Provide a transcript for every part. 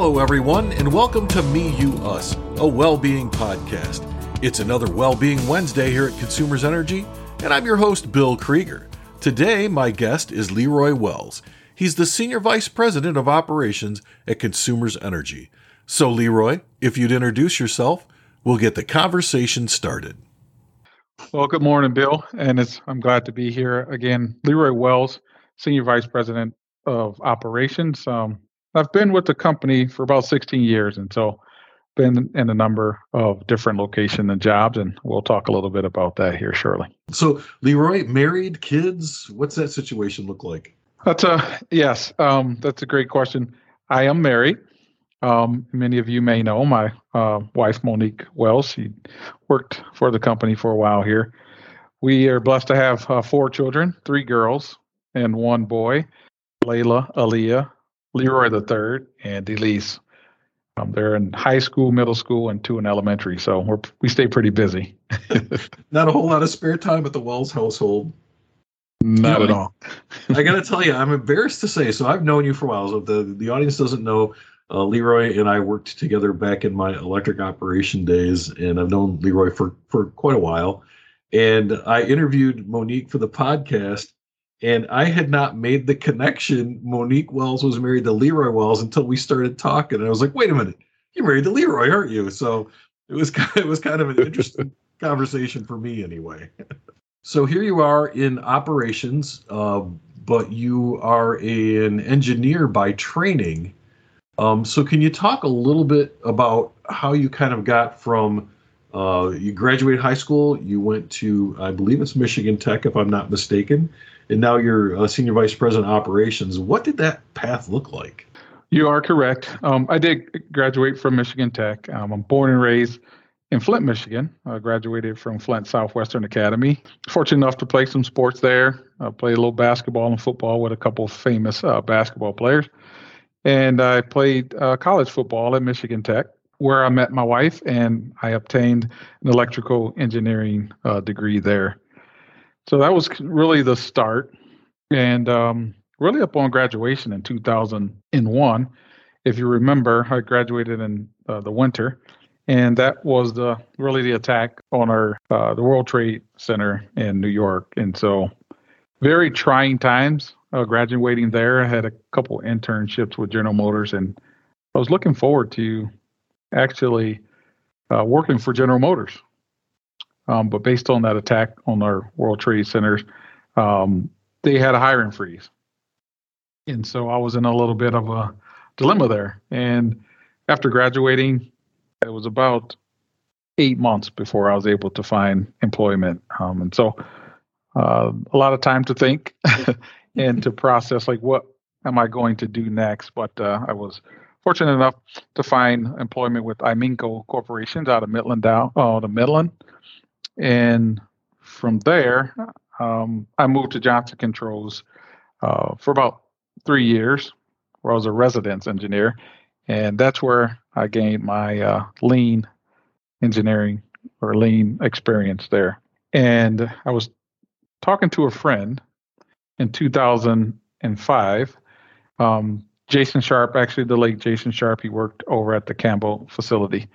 Hello, everyone, and welcome to Me, You, Us, a well being podcast. It's another Well Being Wednesday here at Consumers Energy, and I'm your host, Bill Krieger. Today, my guest is Leroy Wells. He's the Senior Vice President of Operations at Consumers Energy. So, Leroy, if you'd introduce yourself, we'll get the conversation started. Well, good morning, Bill, and I'm glad to be here again. Leroy Wells, Senior Vice President of Operations. Um, I've been with the company for about 16 years, and so been in a number of different locations and jobs, and we'll talk a little bit about that here shortly. So, Leroy, married, kids, what's that situation look like? That's a yes. Um, that's a great question. I am married. Um, many of you may know my uh, wife, Monique Wells. She worked for the company for a while here. We are blessed to have uh, four children, three girls and one boy, Layla, Aaliyah, Leroy the third, and Elise. Um, they're in high school, middle school, and two in elementary. So we're we stay pretty busy. Not a whole lot of spare time at the Wells household. Not at all. I got to tell you, I'm embarrassed to say. So I've known you for a while. So the the audience doesn't know. Uh, Leroy and I worked together back in my electric operation days, and I've known Leroy for for quite a while. And I interviewed Monique for the podcast, and I had not made the connection. Monique Wells was married to Leroy Wells until we started talking, and I was like, "Wait a minute, you're married to Leroy, aren't you?" So it was kind of, it was kind of an interesting conversation for me, anyway. so here you are in operations, uh, but you are a, an engineer by training. Um, so can you talk a little bit about how you kind of got from uh, you graduated high school, you went to I believe it's Michigan Tech, if I'm not mistaken, and now you're a senior vice president operations. What did that path look like? You are correct. Um, I did graduate from Michigan Tech. Um, I'm born and raised in Flint, Michigan. I graduated from Flint Southwestern Academy. Fortunate enough to play some sports there. I played a little basketball and football with a couple of famous uh, basketball players. And I played uh, college football at Michigan Tech, where I met my wife, and I obtained an electrical engineering uh, degree there. So that was really the start. And um, really upon graduation in 2001, if you remember, I graduated in uh, the winter, and that was the really the attack on our uh, the World Trade Center in New York. And so, very trying times. Uh, graduating there, I had a couple internships with General Motors, and I was looking forward to actually uh, working for General Motors. Um, but based on that attack on our World Trade Centers, um, they had a hiring freeze. And so I was in a little bit of a dilemma there. And after graduating, it was about eight months before I was able to find employment. Um, and so uh, a lot of time to think and to process like, what am I going to do next? But uh, I was fortunate enough to find employment with Iminco Corporations out of Midland, out of Midland. And from there, um, I moved to Johnson Controls uh, for about three years, where I was a residence engineer. And that's where I gained my uh, lean engineering or lean experience there. And I was talking to a friend in 2005. Um, Jason Sharp, actually, the late Jason Sharp, he worked over at the Campbell facility.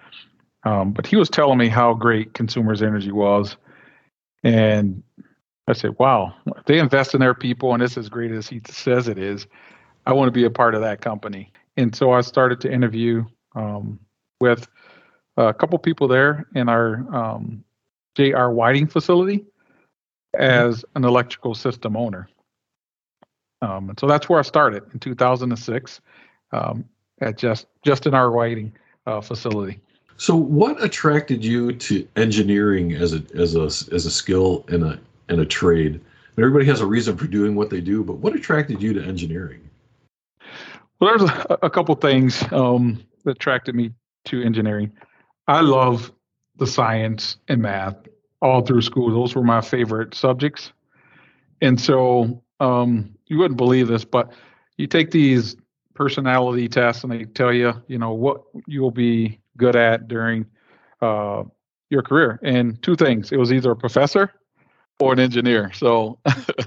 Um, but he was telling me how great Consumers Energy was. And I said, wow, if they invest in their people and it's as great as he says it is, I want to be a part of that company. And so I started to interview um, with a couple people there in our um, JR Whiting facility as an electrical system owner. Um, and so that's where I started in 2006 um, at just just in our Whiting uh, facility. So, what attracted you to engineering as a as a as a skill and a and a trade? Everybody has a reason for doing what they do, but what attracted you to engineering? Well, there's a, a couple things um, that attracted me to engineering. I love the science and math all through school. Those were my favorite subjects, and so um, you wouldn't believe this, but you take these personality tests and they tell you, you know, what you'll be good at during uh, your career. And two things: it was either a professor or an engineer. So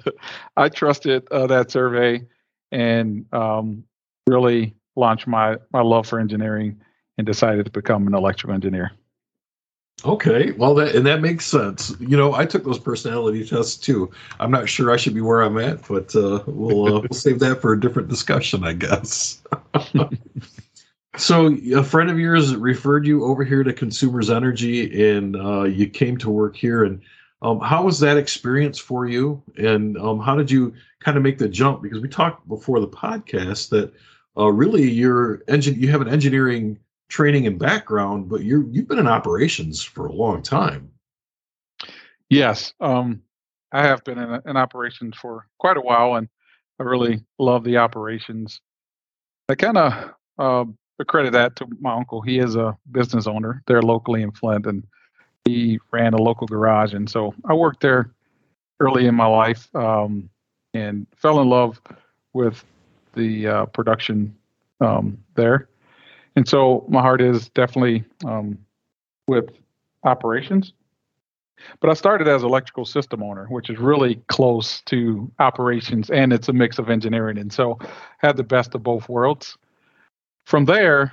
I trusted uh, that survey and um, really launched my my love for engineering and decided to become an electrical engineer. Okay, well, that and that makes sense. You know, I took those personality tests too. I'm not sure I should be where I'm at, but uh, we'll uh, we'll save that for a different discussion, I guess. so, a friend of yours referred you over here to Consumers Energy, and uh, you came to work here. And um, how was that experience for you? And um, how did you kind of make the jump? Because we talked before the podcast that uh, really your engine you have an engineering training and background, but you're you've been in operations for a long time. Yes, um, I have been in, in operations for quite a while, and I really love the operations. I kind of uh, accredit that to my uncle. He is a business owner there locally in Flint, and he ran a local garage, and so I worked there early in my life um, and fell in love with the uh, production um, there and so my heart is definitely um, with operations. But I started as electrical system owner, which is really close to operations, and it's a mix of engineering. And so had the best of both worlds. From there,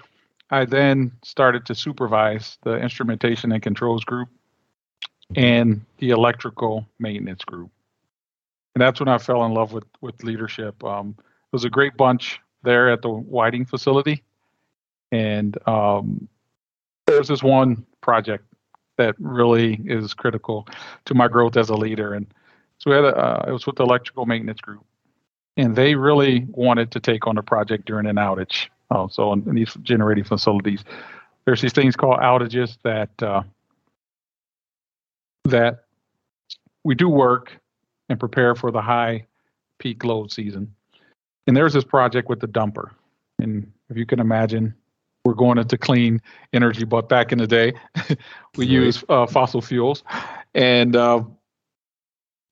I then started to supervise the instrumentation and controls group and the electrical maintenance group. And that's when I fell in love with with leadership. Um, it was a great bunch there at the Whiting facility. And um, there's this one project that really is critical to my growth as a leader. And so we had a, uh, it was with the electrical maintenance group, and they really wanted to take on a project during an outage. Uh, so in, in, these generating facilities, there's these things called outages that uh, that we do work and prepare for the high peak load season. And there's this project with the dumper, and if you can imagine, we're going into clean energy, but back in the day, we right. use uh, fossil fuels, and uh,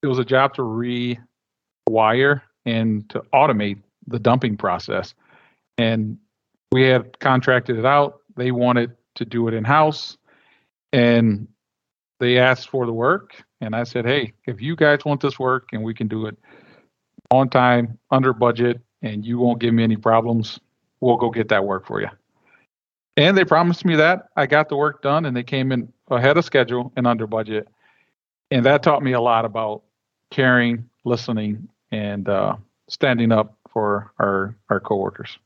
it was a job to rewire and to automate the dumping process. And we had contracted it out. They wanted to do it in house, and they asked for the work. And I said, "Hey, if you guys want this work, and we can do it on time, under budget, and you won't give me any problems, we'll go get that work for you." And they promised me that. I got the work done and they came in ahead of schedule and under budget. And that taught me a lot about caring, listening, and uh, standing up for our, our coworkers.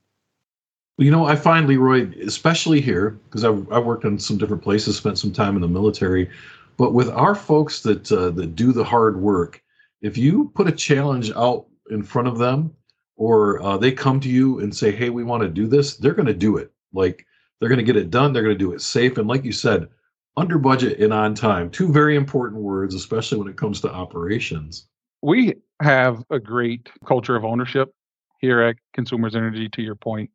You know, I find Leroy, especially here, because I, I worked in some different places, spent some time in the military, but with our folks that uh, that do the hard work, if you put a challenge out in front of them, or uh, they come to you and say, "Hey, we want to do this," they're going to do it. Like they're going to get it done. They're going to do it safe. And like you said, under budget and on time. Two very important words, especially when it comes to operations. We have a great culture of ownership here at Consumers Energy, to your point.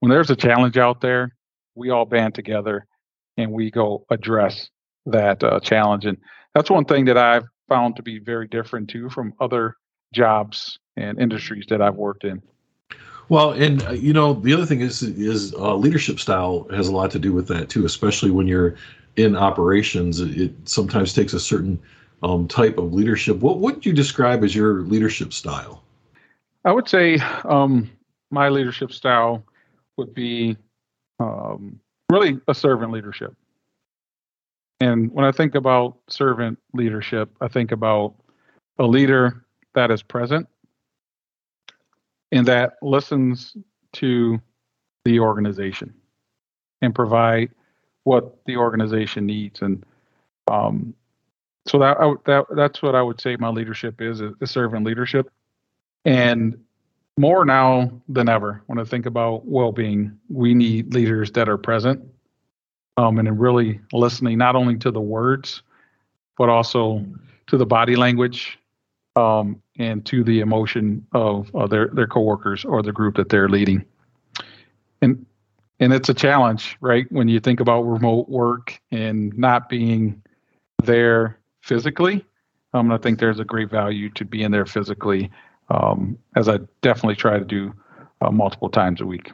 When there's a challenge out there, we all band together and we go address that uh, challenge. And that's one thing that I've found to be very different too from other jobs and industries that I've worked in. Well, and uh, you know the other thing is is uh, leadership style has a lot to do with that too, especially when you're in operations. It, sometimes takes a certain um, type of leadership. What would you describe as your leadership style? I would say um, my leadership style would be um, really a servant leadership. And when I think about servant leadership, I think about a leader that is present and that listens to the organization and provide what the organization needs. And um, so that, that that's what I would say my leadership is: is servant leadership. And more now than ever, when I think about well-being, we need leaders that are present um, and really listening not only to the words, but also to the body language um, and to the emotion of uh, their their coworkers or the group that they're leading. And and it's a challenge, right? When you think about remote work and not being there physically, um, I think there's a great value to being there physically, um, as I definitely try to do uh, multiple times a week.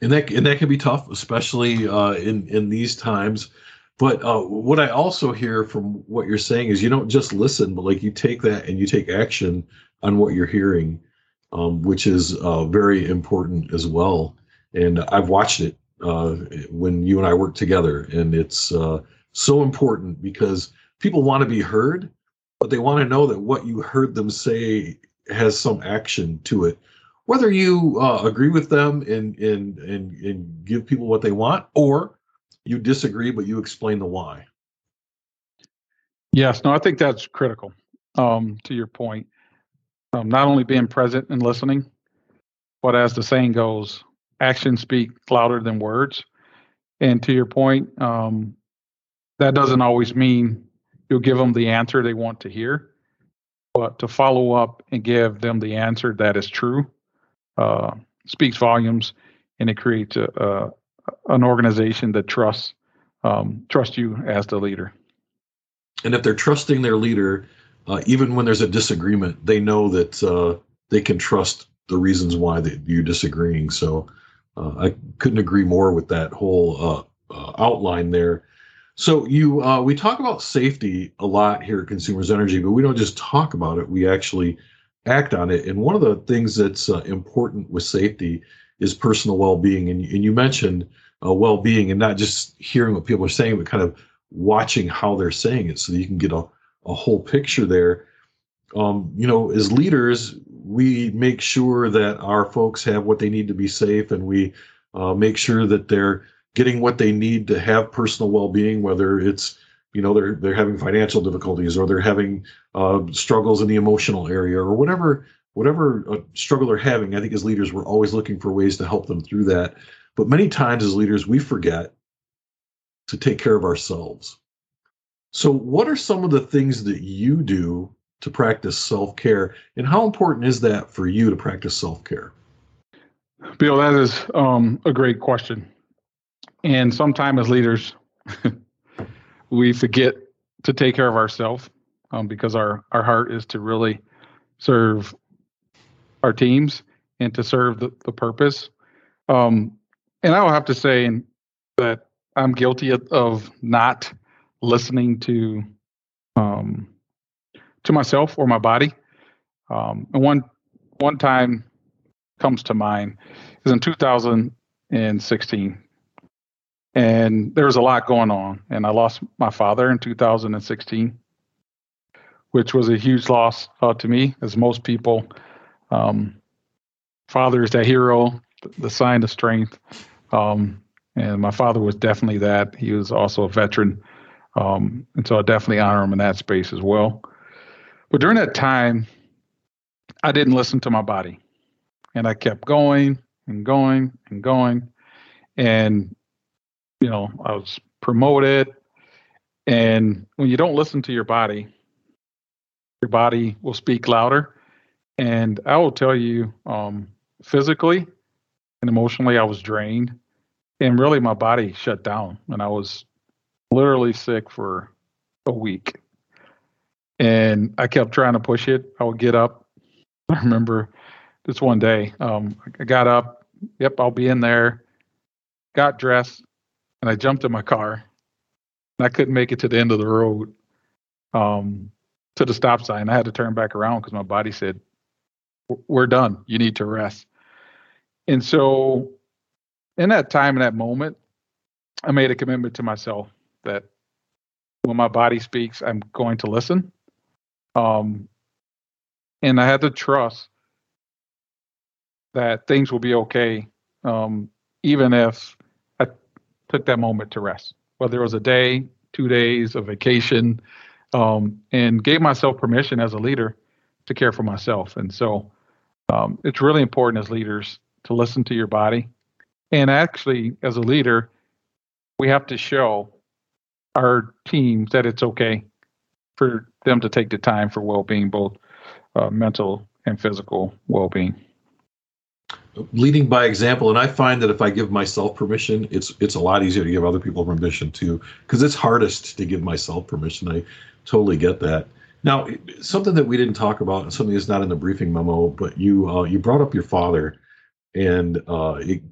And that and that can be tough, especially uh, in in these times but uh, what I also hear from what you're saying is you don't just listen, but like you take that and you take action on what you're hearing. um, which is uh, very important as well. And I've watched it uh, when you and I work together, and it's uh, so important because people want to be heard, but they want to know that what you heard them say has some action to it. Whether you uh, agree with them and, and and and give people what they want, or you disagree but you explain the why. Yes, no, I think that's critical. Um, to your point, um, not only being present and listening, but as the saying goes, actions speak louder than words. And to your point, um, that doesn't always mean you'll give them the answer they want to hear, but to follow up and give them the answer that is true uh, speaks volumes, and it creates a, a an organization that trusts um, trust you as the leader. And if they're trusting their leader, uh, even when there's a disagreement, they know that uh, they can trust the reasons why that you're disagreeing. So uh, I couldn't agree more with that whole uh, uh, outline there. So you, uh, we talk about safety a lot here at Consumers Energy, but we don't just talk about it; we actually act on it. And one of the things that's important with safety is personal well-being. And, and you mentioned well-being, and not just hearing what people are saying, but kind of watching how they're saying it, so that you can get a a whole picture there. Um, you know, as leaders, we make sure that our folks have what they need to be safe, and we uh, make sure that they're getting what they need to have personal well-being, whether it's you know they're they're having financial difficulties or they're having uh, struggles in the emotional area or whatever whatever uh, struggle they're having. I think as leaders, we're always looking for ways to help them through that. But many times as leaders, we forget to take care of ourselves. So, what are some of the things that you do to practice self care, and how important is that for you to practice self care? Bill, that is um, a great question. And sometimes as leaders, we forget to take care of ourselves um, because our, our heart is to really serve our teams and to serve the, the purpose. Um, and I will have to say that I'm guilty of, not listening to um, to myself or my body. Um, and one one time comes to mind is in 2016, and there was a lot going on, and I lost my father in 2016, which was a huge loss uh, to me, as most people. Um, father is that hero, the sign of strength. Um, and my father was definitely that. He was also a veteran um, and so I definitely honor him in that space as well. But during that time, I didn't listen to my body. And I kept going and going and going. And, you know, I was promoted. And when you don't listen to your body, your body will speak louder. And I will tell you, um, physically and emotionally, I was drained. And really, my body shut down. And I was literally sick for a week. And I kept trying to push it. I would get up. I remember this one day, um, I got up. Yep, I'll be in there. Got dressed, and I jumped in my car. And I couldn't make it to the end of the road, um, to the stop sign. I had to turn back around because my body said, "We're done. You need to rest." And so, in that time, in that moment, I made a commitment to myself that when my body speaks, I'm going to listen. Um, and I had to trust that things will be okay, um, even if I took that moment to rest, whether it was a day, two days, a vacation, um, and gave myself permission as a leader to care for myself. And so um, it's really important as leaders to listen to your body. And actually, as a leader, we have to show our teams that it's okay for them to take the time for well-being, both uh, mental and physical well-being. Leading by example, and I find that if I give myself permission, it's it's a lot easier to give other people permission too, because it's hardest to give myself permission. I totally get that. Now, something that we didn't talk about, and something that's not in the briefing memo, but you uh, you brought up your father, and uh, it,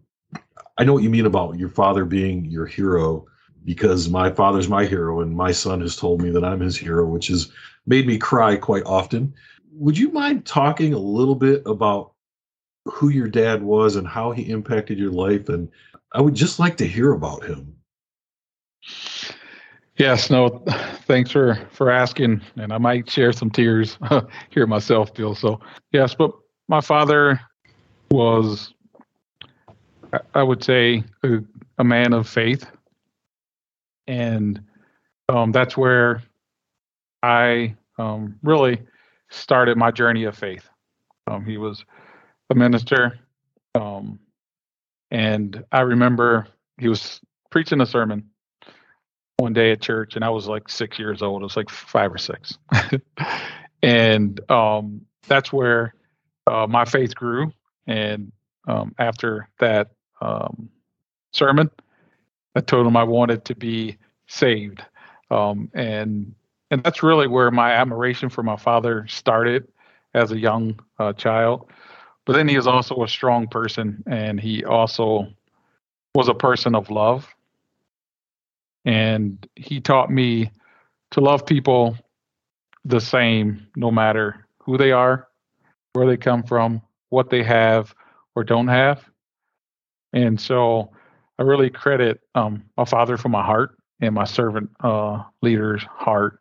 I know what you mean about your father being your hero because my father's my hero and my son has told me that I'm his hero, which has made me cry quite often. Would you mind talking a little bit about who your dad was and how he impacted your life. And I would just like to hear about him. Yes, no, thanks for for asking, and I might share some tears here myself, Bill. So yes, but my father was, I would say, a, a man of faith, and um, that's where I um, really started my journey of faith. Um, he was a minister, um, and I remember he was preaching a sermon one day at church, and I was like six years old. I was like five or six, and um, that's where uh, my faith grew. And um, after that um, sermon, I told him I wanted to be saved, um, and and that's really where my admiration for my father started as a young uh, child. But then he was also a strong person, and he also was a person of love and he taught me to love people the same no matter who they are, where they come from, what they have or don't have. And so I really credit um, my father for my heart and my servant uh, leader's heart.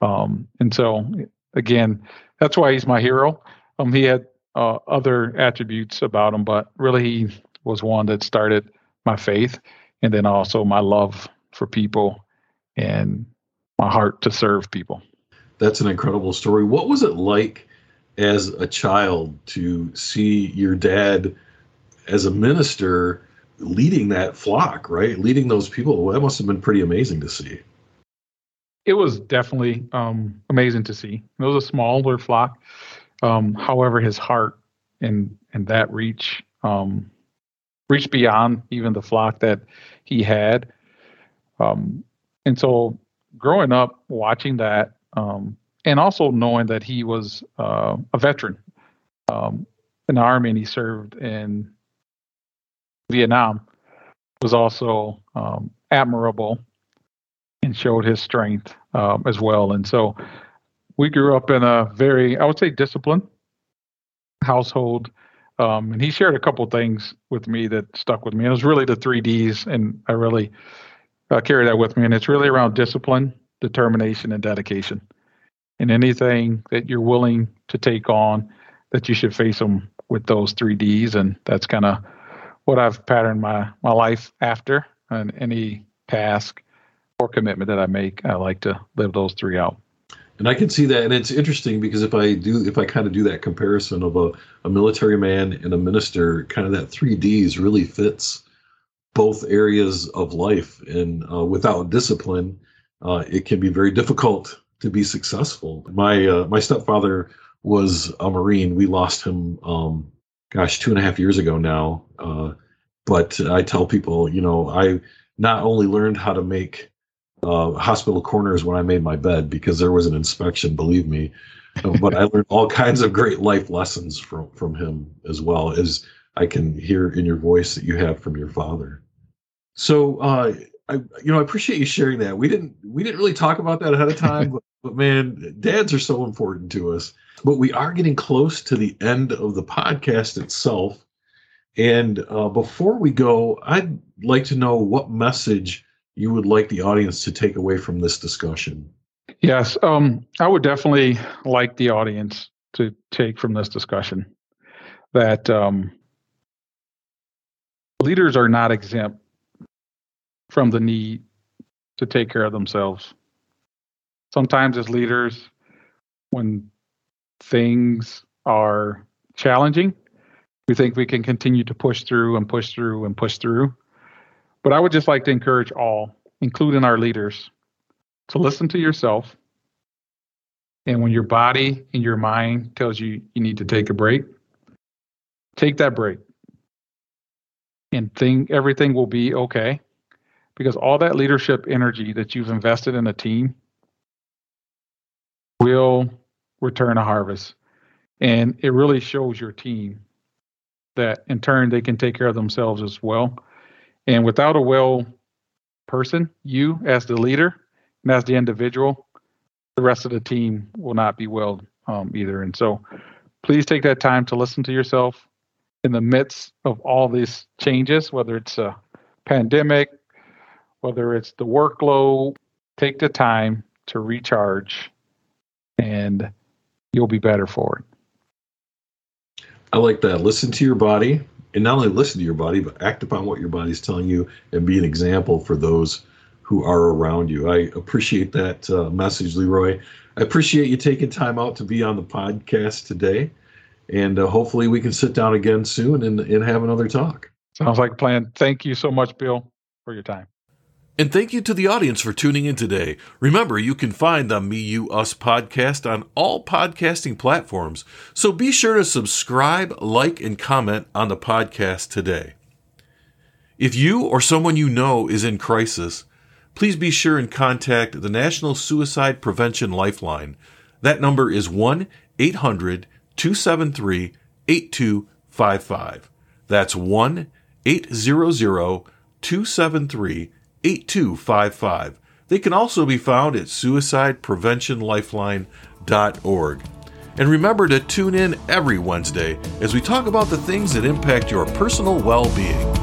Um, and so, again, that's why he's my hero. Um, he had uh, other attributes about him, but really he was one that started my faith and then also my love for people and my heart to serve people. That's an incredible story. What was it like as a child to see your dad as a minister leading that flock, right? Leading those people. Well, that must have been pretty amazing to see. It was definitely um, amazing to see. It was a smaller flock. Um, however, his heart and and that reach um, reached beyond even the flock that he had. Um, and so growing up watching that, um, and also knowing that he was uh, a veteran um, in the army and he served in Vietnam was also um, admirable and showed his strength um, as well. And so we grew up in a very, I would say, disciplined household. Um, and he shared a couple things with me that stuck with me. It was really the three Ds, and I really uh, carry that with me. And it's really around discipline, determination, and dedication. And anything that you're willing to take on, that you should face them with those three Ds. And that's kind of what I've patterned my, my life after. And any task or commitment that I make, I like to live those three out. And I can see that, and it's interesting because if I do, if I kind of do that comparison of a, a military man and a minister, kind of that three Ds really fits both areas of life. And uh, without discipline, uh, it can be very difficult to be successful. My uh, my stepfather was a Marine. We lost him, um, gosh, two and a half years ago now. Uh, but I tell people, you know, I not only learned how to make uh, hospital corners when I made my bed because there was an inspection, believe me. but I learned all kinds of great life lessons from from him as well as I can hear in your voice that you have from your father. So, uh, I you know I appreciate you sharing that. We didn't we didn't really talk about that ahead of time, but, but man, dads are so important to us. But we are getting close to the end of the podcast itself. And uh, before we go, I'd like to know what message you would like the audience to take away from this discussion. Yes, um, I would definitely like the audience to take from this discussion that um, leaders are not exempt from the need to take care of themselves. Sometimes, as leaders, when things are challenging, we think we can continue to push through and push through and push through. But I would just like to encourage all, including our leaders, to listen to yourself. And when your body and your mind tells you you need to take a break, take that break and think everything will be okay because all that leadership energy that you've invested in a team will return a harvest. And it really shows your team that in turn they can take care of themselves as well. And without a well person, you as the leader and as the individual, the rest of the team will not be well um, either. And so please take that time to listen to yourself in the midst of all these changes, whether it's a pandemic, whether it's the workload, take the time to recharge and you'll be better for it. I like that. Listen to your body, and not only listen to your body, but act upon what your body's telling you and be an example for those who are around you. I appreciate that uh, message, Leroy. I appreciate you taking time out to be on the podcast today. And uh, hopefully we can sit down again soon and, and have another talk. Sounds like a plan. Thank you so much, Bill, for your time. And thank you to the audience for tuning in today. Remember, you can find the Me, You, Us podcast on all podcasting platforms, so be sure to subscribe, like, and comment on the podcast today. If you or someone you know is in crisis, please be sure and contact the National Suicide Prevention Lifeline. That number is 1 800 273 8255. That's 1 800 273 8255. They can also be found at suicidepreventionlifeline.org. And remember to tune in every Wednesday as we talk about the things that impact your personal well being.